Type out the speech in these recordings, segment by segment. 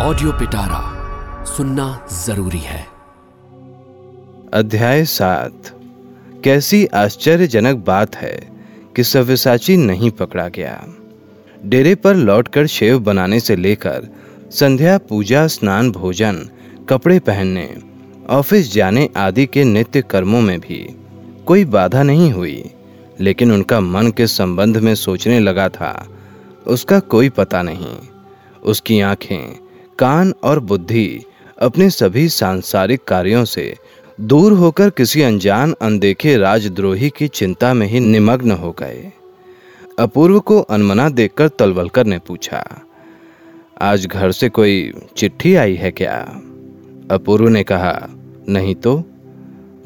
Audio Pitara सुनना ज़रूरी है। अध्याय सात। कैसी आश्चर्यजनक बात है कि सव्यसाची नहीं पकड़ा गया। डेरे पर लौटकर शेव बनाने से लेकर संध्या, पूजा, स्नान, भोजन, कपड़े पहनने, ऑफ़िस जाने आदि के नित्य कर्मों में भी कोई बाधा नहीं हुई, लेकिन उनका मन के संबंध में सोचने लगा था, उसका कोई पता नहीं। उसकी आँखें कान और बुद्धि अपने सभी सांसारिक कार्यों से दूर होकर किसी अनजान अनदेखे राजद्रोही की चिंता में ही निमग्न हो गए। अपूर्व को अनमना देखकर तलवलकर ने पूछा, आज घर से कोई चिट्ठी आई है क्या? अपूर्व ने कहा, नहीं तो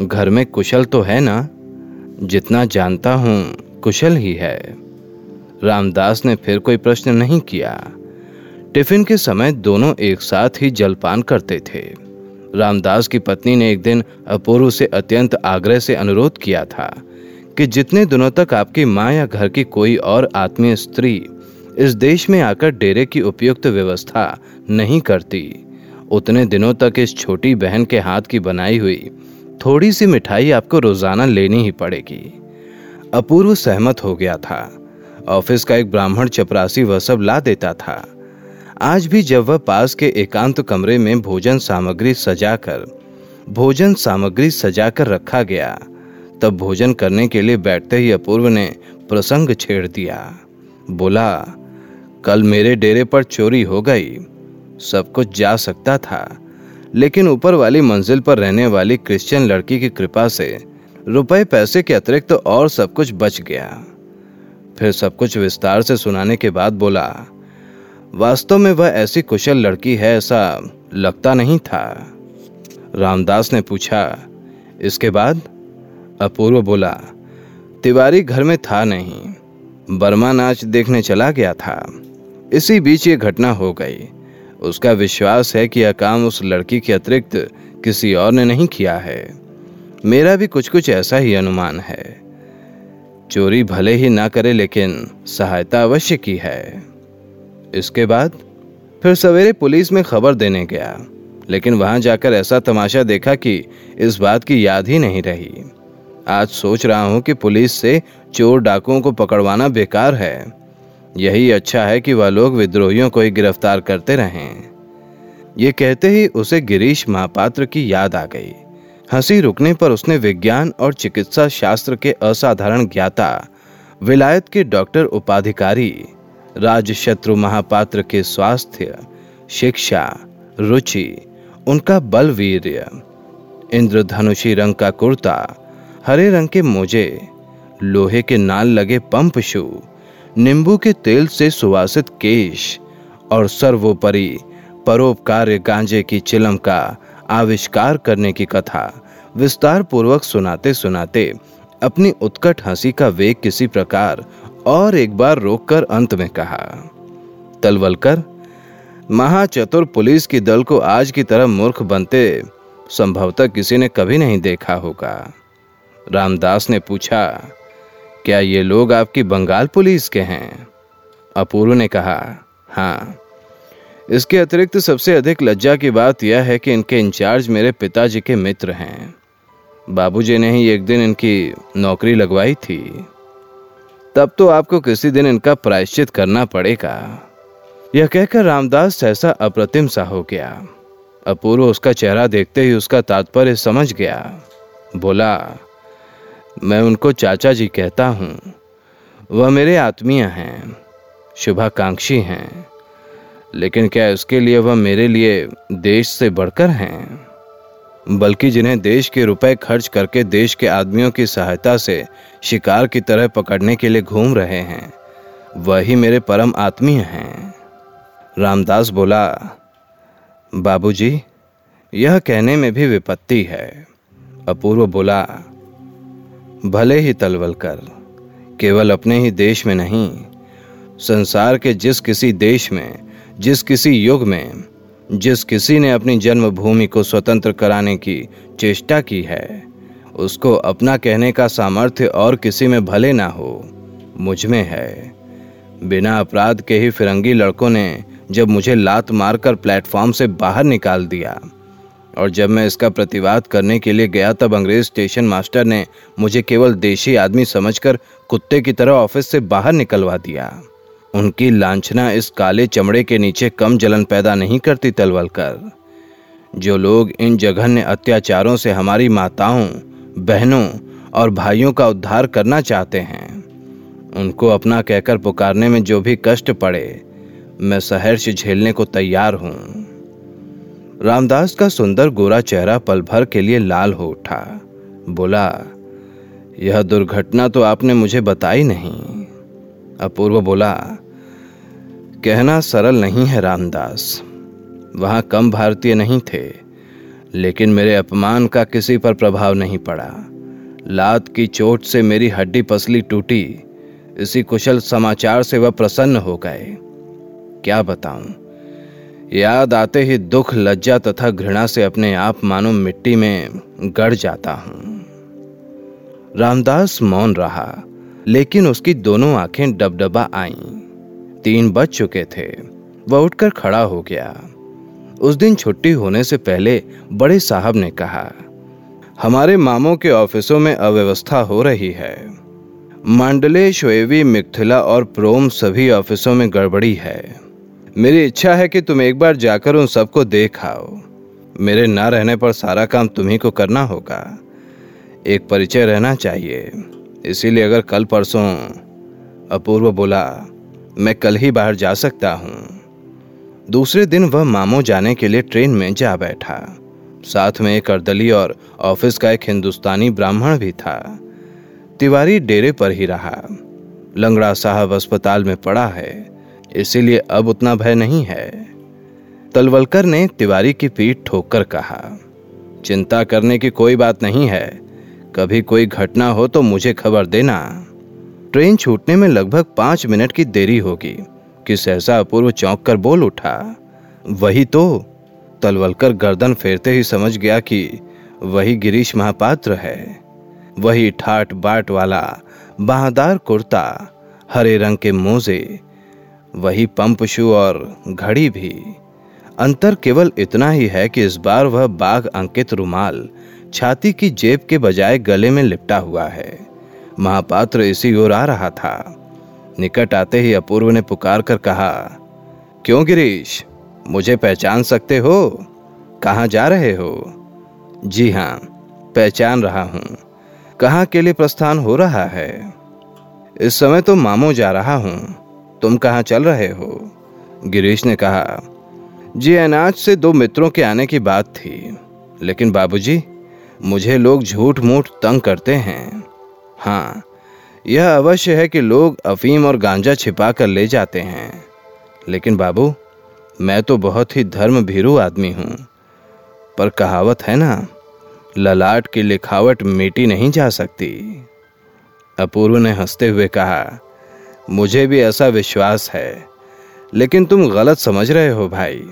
घर में कुशल तो है ना। जितना जानता हूँ, कुशल ही है। रामदास ने फिर कोई प्रश्न नहीं किया। टिफ़िन के समय दोनों एक साथ ही जलपान करते थे। रामदास की पत्नी ने एक दिन अपूर्व से अत्यंत आग्रह से अनुरोध किया था कि जितने दिनों तक आपकी माँ या घर की कोई और आत्मीय स्त्री इस देश में आकर डेरे की उपयुक्त व्यवस्था नहीं करती, उतने दिनों तक इस छोटी बहन के हाथ की बनाई हुई थोड़ी सी मिठाई आपको रोज़ाना लेनी ही पड़ेगी। अपूर्व सहमत हो गया था। ऑफ़िस का एक ब्राह्मण चपरासी वह सब ला देता था। आज भी जब वह पास के एकांत कमरे में भोजन सामग्री सजाकर, भोजन सामग्री सजाकर रखा गया, तब भोजन करने के लिए बैठते ही अपूर्व ने प्रसंग छेड़ दिया। बोला, कल मेरे डेरे पर चोरी हो गई। सब कुछ जा सकता था, लेकिन ऊपर वाली मंजिल पर रहने वाली क्रिश्चियन लड़की की कृपा से रुपए, पैसे के अतिरिक्त तो और सब कुछ बच गया। फिर सब कुछ विस्तार से सुनाने के बाद बोला वास्तव में वह ऐसी कुशल लड़की है ऐसा लगता नहीं था। रामदास ने पूछा, इसके बाद? अपूर्व बोला, तिवारी घर में था नहीं बर्मा नाच देखने चला गया था। इसी बीच ये घटना हो गई। उसका विश्वास है कि यह काम उस लड़की के अतिरिक्त किसी और ने नहीं किया है। मेरा भी कुछ कुछ ऐसा ही अनुमान है। चोरी भले ही ना करे, लेकिन सहायता अवश्य की है। इसके बाद फिर सवेरे पुलिस में खबर देने गया, लेकिन वहाँ जाकर ऐसा तमाशा देखा कि इस बात की याद ही नहीं रही। आज सोच रहा हूँ कि पुलिस से चोर डाकुओं को पकड़वाना बेकार है। यही अच्छा है कि वह लोग विद्रोहियों को ही गिरफ़्तार करते रहें। ये कहते ही उसे गिरीश महापात्र की याद आ गई। हँसी रुकने पर उसने विज्ञान और चिकित्सा शास्त्र के असाधारण ज्ञाता, विलायत के डॉक्टर उपाधिकारी राजशत्रु महापात्र के स्वास्थ्य, शिक्षा, रुचि, उनका बल वीर्य इंद्रधनुषी रंग का कुर्ता, हरे रंग के मोजे, लोहे के नाल लगे पंप शू, नींबू के तेल से सुवासित केश, और सर्वोपरि परोपकार गांजे की चिलम का आविष्कार करने की कथा विस्तार पूर्वक सुनाते सुनाते अपनी उत्कट हँसी का वेग किसी प्रकार और एक बार रोककर अंत में कहा, तलवलकर, महाचतुर पुलिस की दल को आज की तरह मूर्ख बनते संभवतः किसी ने कभी नहीं देखा होगा। रामदास ने पूछा, क्या ये लोग आपकी बंगाल पुलिस के हैं? अपूर्व ने कहा हाँ। इसके अतिरिक्त सबसे अधिक लज्जा की बात यह है कि इनके इंचार्ज मेरे पिताजी के मित्र हैं। बाबूजी ने ही एक दिन इनकी नौकरी लगवाई थी। तब तो आपको किसी दिन इनका प्रायश्चित करना पड़ेगा। यह कहकर रामदास सहसा अप्रतिम सा हो गया। अपूर्व उसका चेहरा देखते ही उसका तात्पर्य समझ गया। बोला, मैं उनको चाचा जी कहता हूँ। वह मेरे आत्मीय हैं, शुभाकांक्षी हैं। लेकिन क्या उसके लिए वह मेरे लिए देश से बढ़कर हैं? बल्कि जिन्हें देश के रुपए खर्च करके देश के आदमियों की सहायता से शिकार की तरह पकड़ने के लिए घूम रहे हैं। वही मेरे परम आत्मीय हैं। रामदास बोला बाबूजी, यह कहने में भी विपत्ति है। अपूर्व बोला भले ही तलवल कर केवल अपने ही देश में नहीं संसार के जिस किसी देश में जिस किसी युग में जिस किसी ने अपनी जन्मभूमि को स्वतंत्र कराने की चेष्टा की है, उसको अपना कहने का सामर्थ्य और किसी में भले ना हो, मुझमें है। बिना अपराध के ही फिरंगी लड़कों ने जब मुझे लात मारकर प्लेटफॉर्म से बाहर निकाल दिया और जब मैं इसका प्रतिवाद करने के लिए गया, तब अंग्रेज़ स्टेशन मास्टर ने मुझे केवल देशी आदमी समझकर कुत्ते की तरह ऑफ़िस से बाहर निकलवा दिया। उनकी लांछना इस काले चमड़े के नीचे कम जलन पैदा नहीं करती तलवलकर। जो लोग इन जघन्य अत्याचारों से हमारी माताओं, बहनों और भाइयों का उद्धार करना चाहते हैं, उनको अपना कहकर पुकारने में जो भी कष्ट पड़े, मैं सहर्ष झेलने को तैयार हूँ। रामदास का सुंदर गोरा चेहरा पल भर के लिए लाल हो उठा। बोला, यह दुर्घटना तो आपने मुझे बताई नहीं। अपूर्व बोला, कहना सरल नहीं है रामदास। वहाँ कम भारतीय नहीं थे, लेकिन मेरे अपमान का किसी पर प्रभाव नहीं पड़ा। लात की चोट से मेरी हड्डी पसली टूटी, इसी कुशल समाचार से वह प्रसन्न हो गए। क्या बताऊँ? याद आते ही दुख, लज्जा तथा घृणा से अपने आप मानो मिट्टी में गड़ जाता हूँ। रामदास मौन रहा। लेकिन उसकी दोनों आँखें डबडबा आईं। तीन बज चुके थे। वह उठकर खड़ा हो गया। उस दिन छुट्टी होने से पहले बड़े साहब ने कहा, हमारे मामों के ऑफिसों में अव्यवस्था हो रही है। मांडले शोएवी मिथिला और प्रोम सभी ऑफिसों में गड़बड़ी है। मेरी इच्छा है कि तुम एक बार जाकर उन सबको देख आओ। मेरे ना रहने पर सारा काम तुम्ही को करना होगा। एक परिचय रहना चाहिए। इसीलिए अगर कल परसों अपूर्व बोला, मैं कल ही बाहर जा सकता हूँ। दूसरे दिन वह मामो जाने के लिए ट्रेन में जा बैठा। साथ में एक अर्दली और ऑफ़िस का एक हिंदुस्तानी ब्राह्मण भी था। तिवारी डेरे पर ही रहा। लंगड़ा साहब अस्पताल में पड़ा है, इसीलिए अब उतना भय नहीं है। तलवलकर ने तिवारी की पीठ ठोकर कहा, चिंता करने की कोई बात नहीं है। कभी कोई घटना हो तो मुझे खबर देना। ट्रेन छूटने में लगभग पाँच मिनट की देरी होगी। कि सहसा अपूर्व चौंक कर बोल उठा। वही तो तलवलकर गर्दन फेरते ही समझ गया कि वही गिरीश महापात्र है। वही ठाट बाट वाला, बाहदार कुर्ता, हरे रंग के मोजे, वही पंप शू और घड़ी भी। अंतर केवल इतना ही है कि इस बार वह बाघ अंकित रुमाल छाती की जेब के बजाय गले में लिपटा हुआ है। महापात्र इसी ओर आ रहा था। निकट आते ही अपूर्व ने पुकार कर कहा, क्यों गिरीश? मुझे पहचान सकते हो? कहाँ जा रहे हो? जी हाँ पहचान रहा हूँ। कहाँ के लिए प्रस्थान हो रहा है? इस समय तो मामो जा रहा हूँ। तुम कहाँ चल रहे हो? गिरीश ने कहा, जी, अनाज से दो मित्रों के आने की बात थी। लेकिन बाबूजी मुझे लोग झूठ मूठ तंग करते हैं। हाँ यह अवश्य है कि लोग अफीम और गांजा छिपा कर ले जाते हैं। लेकिन बाबू, मैं तो बहुत ही धर्म भीरू आदमी हूँ। पर कहावत है ना, ललाट की लिखावट मिटी नहीं जा सकती। अपूर्व ने हँसते हुए कहा, मुझे भी ऐसा विश्वास है, लेकिन तुम गलत समझ रहे हो भाई।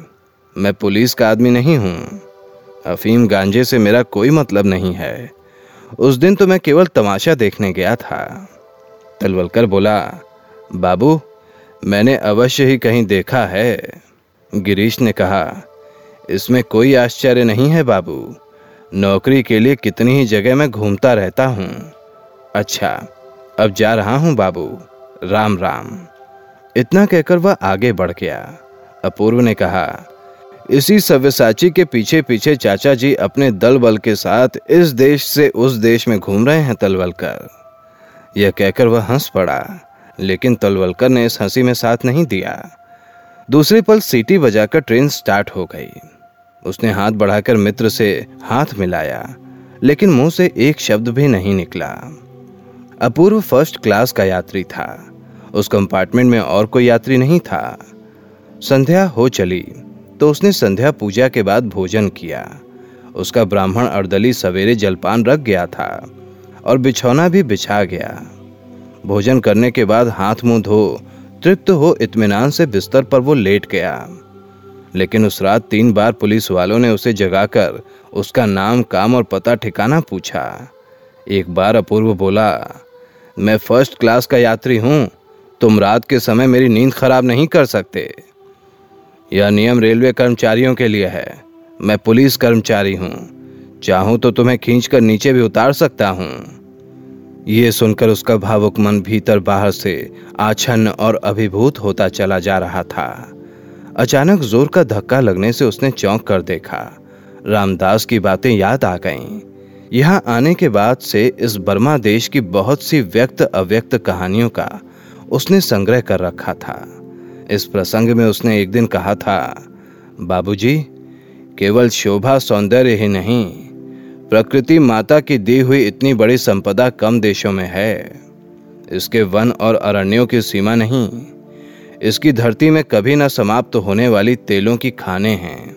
मैं पुलिस का आदमी नहीं हूँ। अफीम गांजे से मेरा कोई मतलब नहीं है। उस दिन तो मैं केवल तमाशा देखने गया था। तलवलकर बोला, बाबू, मैंने अवश्य ही कहीं देखा है। गिरीश ने कहा, इसमें कोई आश्चर्य नहीं है बाबू। नौकरी के लिए कितनी ही जगह मैं घूमता रहता हूँ। अच्छा अब जा रहा हूँ बाबू। राम राम। इतना कहकर वह आगे बढ़ गया। अपूर्व ने कहा इसी सव्यसाची के पीछे पीछे चाचा जी अपने दल बल के साथ इस देश से उस देश में घूम रहे हैं तलवलकर। यह कहकर वह हंस पड़ा, लेकिन तलवलकर ने इस हँसी में साथ नहीं दिया। दूसरे पल सीटी बजाकर ट्रेन स्टार्ट हो गई। उसने हाथ बढ़ाकर मित्र से हाथ मिलाया, लेकिन मुँह से एक शब्द भी नहीं निकला। अपूर्व फ़र्स्ट क्लास का यात्री था। उस कंपार्टमेंट में और कोई यात्री नहीं था। संध्या हो चली। तो उसने संध्या पूजा के बाद भोजन किया। उसका ब्राह्मण अर्दली सवेरे जलपान रख गया था और बिछौना भी बिछा गया। भोजन करने के बाद हाथ मुँह धो, तृप्त हो इत्मीनान से बिस्तर पर वो लेट गया। लेकिन उस रात तीन बार पुलिस वालों ने उसे जगाकर उसका नाम, काम और पता ठिकाना पूछा। एक बार अपूर्व बोला, मैं फ़र्स्ट क्लास का यात्री हूँ, तुम रात के समय मेरी नींद खराब नहीं कर सकते। यह नियम रेलवे कर्मचारियों के लिए है। मैं पुलिस कर्मचारी हूँ। चाहूँ तो तुम्हें खींचकर नीचे भी उतार सकता हूँ। ये सुनकर उसका भावुक मन भीतर बाहर से आछन्न और अभिभूत होता चला जा रहा था। अचानक ज़ोर का धक्का लगने से उसने चौंक कर देखा। रामदास की बातें याद आ गईं। यहाँ आने के बाद से इस बर्मा देश की बहुत सी व्यक्त अव्यक्त कहानियों का उसने संग्रह कर रखा था। इस प्रसंग में उसने एक दिन कहा था, बाबूजी, केवल शोभा सौंदर्य ही नहीं, प्रकृति माता की दी हुई इतनी बड़ी संपदा कम देशों में है। इसके वन और अरण्यों की सीमा नहीं, इसकी धरती में कभी न समाप्त होने वाली तेलों की खाने हैं।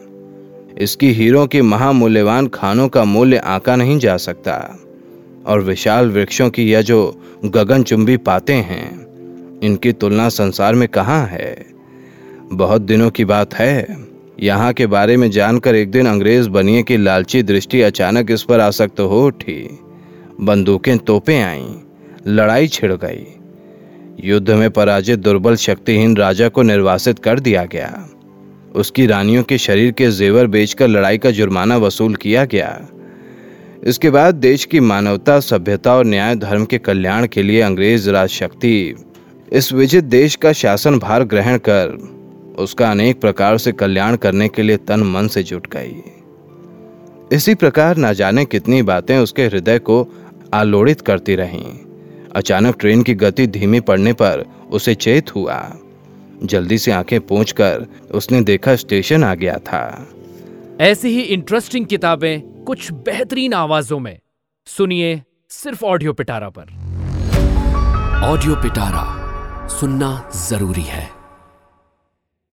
इसकी हीरों की महामूल्यवान खानों का मूल्य आका नहीं जा सकता, और विशाल वृक्षों की यह जो गगनचुंबी पाते हैं इनकी तुलना संसार में कहाँ है? बहुत दिनों की बात है। यहाँ के बारे में जानकर एक दिन अंग्रेज़ बनिए की लालची दृष्टि अचानक इस पर आसक्त हो उठी। बंदूकें तोपे आईं, लड़ाई छिड़ गई। युद्ध में पराजित दुर्बल शक्तिहीन राजा को निर्वासित कर दिया गया। उसकी रानियों के शरीर के जेवर बेचकर लड़ाई का जुर्माना वसूल किया गया। इसके बाद देश की मानवता, सभ्यता और न्याय, धर्म के कल्याण के लिए अंग्रेज़ राज शक्ति इस विजित देश का शासन भार ग्रहण कर उसका अनेक प्रकार से कल्याण करने के लिए तन मन से जुट गई। इसी प्रकार न जाने कितनी बातें उसके हृदय को आलोड़ित करती रहीं। अचानक ट्रेन की गति धीमी पड़ने पर उसे चेत हुआ। जल्दी से आँखें कर उसने देखा स्टेशन आ गया था। ऐसी ही इंटरेस्टिंग किताबें कुछ बेहतरीन आवाजों में। सुनिए सिर्फ़ ऑडियो पिटारा पर। ऑडियो पिटारा। सुनना ज़रूरी है।